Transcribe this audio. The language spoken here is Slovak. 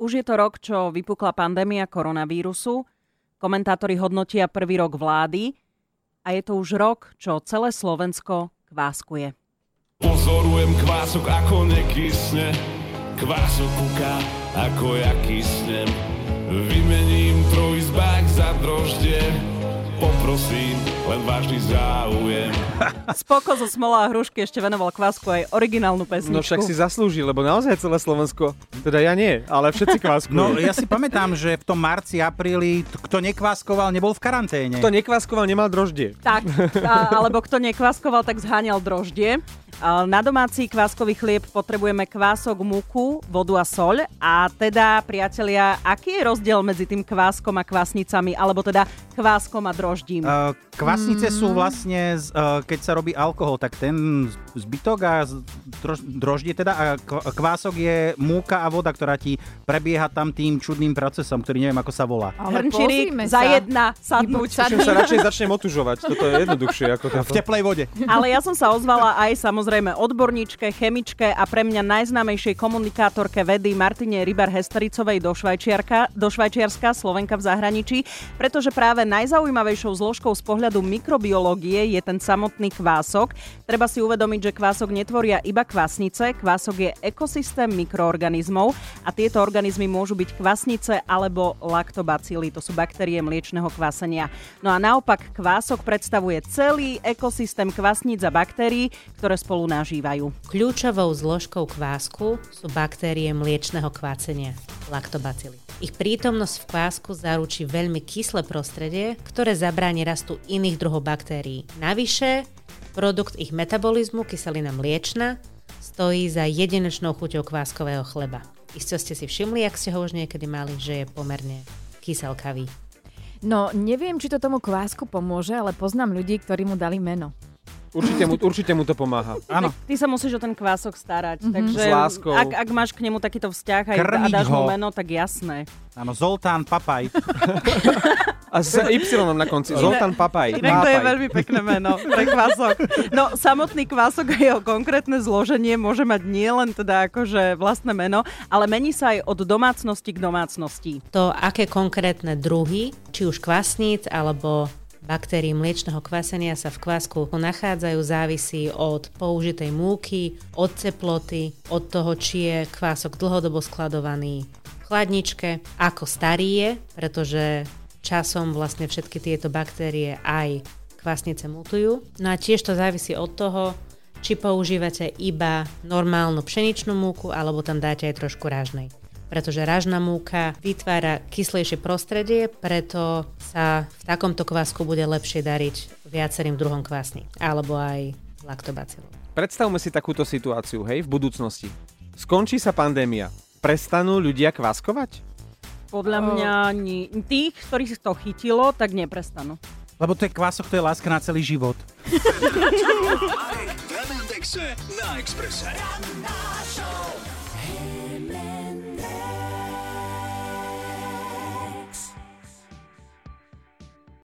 Už je to rok, čo vypukla pandémia koronavírusu. Komentátori hodnotia prvý rok vlády a je to už rok, čo celé Slovensko kváskuje. Pozorujem kvások ako nekysne Kvások kúka ako ja kysnem Vymením trojizbák za droždie Poprosím len vážny záujem Spoko zo Smola a Hrušky ešte venoval kvásku aj originálnu pesničku. No však si zaslúži, lebo naozaj celé Slovensko, teda ja nie, ale všetci kváskujú. No ja si pamätám, že v tom marci, apríli, kto nekváskoval, nebol v karanténe. Kto nekváskoval, nemal droždie. Tak, a, alebo kto nekváskoval, tak zháňal droždie. Na domáci kváskový chlieb potrebujeme kvások, múku, vodu a soľ. A teda, priatelia, aký je rozdiel medzi tým kváskom a kvásnicami, alebo teda kváskom a droždím? Uh, kvasnice sú vlastne, uh, keď sa robí alkohol, tak ten zbytok a drož, droždie teda a kv- kvások je múka a voda, ktorá ti prebieha tam tým čudným procesom, ktorý neviem, ako sa volá. Ale Hrnčírik za jedna sadnúť. Sa radšej začnem otužovať, toto je jednoduchšie ako V táto. teplej vode. Ale ja som sa ozvala aj samozrejme odborníčke, chemičke a pre mňa najznámejšej komunikátorke vedy Martine Rybar Hestericovej do, do Švajčiarska, Slovenka v zahraničí, pretože práve najzaujímavejšou zložkou z pohľadu mikrobiológie je ten samotný kvások. Treba si uvedomiť, že kvások netvoria iba kvasnice, kvások je ekosystém mikroorganizmov a tieto organizmy môžu byť kvasnice alebo laktobacily, to sú baktérie mliečného kvásenia. No a naopak kvások predstavuje celý ekosystém kvasníc a baktérií, ktoré spolu nažívajú. Kľúčovou zložkou kvásku sú baktérie mliečného kvácenia, laktobacily. Ich prítomnosť v kvásku zaručí veľmi kyslé prostredie, ktoré zabráni rastu iných druhov baktérií. Navyše, produkt ich metabolizmu, kyselina mliečna, stojí za jedinečnou chuťou kváskového chleba. Isto ste si všimli, ak ste ho už niekedy mali, že je pomerne kyselkavý. No, neviem, či to tomu kvásku pomôže, ale poznám ľudí, ktorí mu dali meno. Určite mu, určite mu to pomáha. Áno. Ty sa musíš o ten kvások starať, mm-hmm. takže S láskou. ak, ak máš k nemu takýto vzťah aj, a Krmiť dáš mu ho. meno, tak jasné. Áno, Zoltán Papaj. A s Y na konci. Zoltán Papaj. Inak to je veľmi pekné meno pre kvások. No, samotný kvások a jeho konkrétne zloženie môže mať nielen teda akože vlastné meno, ale mení sa aj od domácnosti k domácnosti. To, aké konkrétne druhy, či už kvasníc alebo baktérií mliečného kvasenia sa v kvásku nachádzajú, závisí od použitej múky, od teploty, od toho, či je kvások dlhodobo skladovaný v chladničke, ako starý je, pretože časom vlastne všetky tieto baktérie aj kvasnice mutujú. No a tiež to závisí od toho, či používate iba normálnu pšeničnú múku, alebo tam dáte aj trošku rážnej pretože ražná múka vytvára kyslejšie prostredie, preto sa v takomto kvásku bude lepšie dariť viacerým druhom kvásny, alebo aj laktobacilom. Predstavme si takúto situáciu, hej, v budúcnosti. Skončí sa pandémia. Prestanú ľudia kváskovať? Podľa mňa ni- tých, ktorých to chytilo, tak neprestanú. Lebo to je kvások, to je láska na celý život. Na Expresse. Ranná show.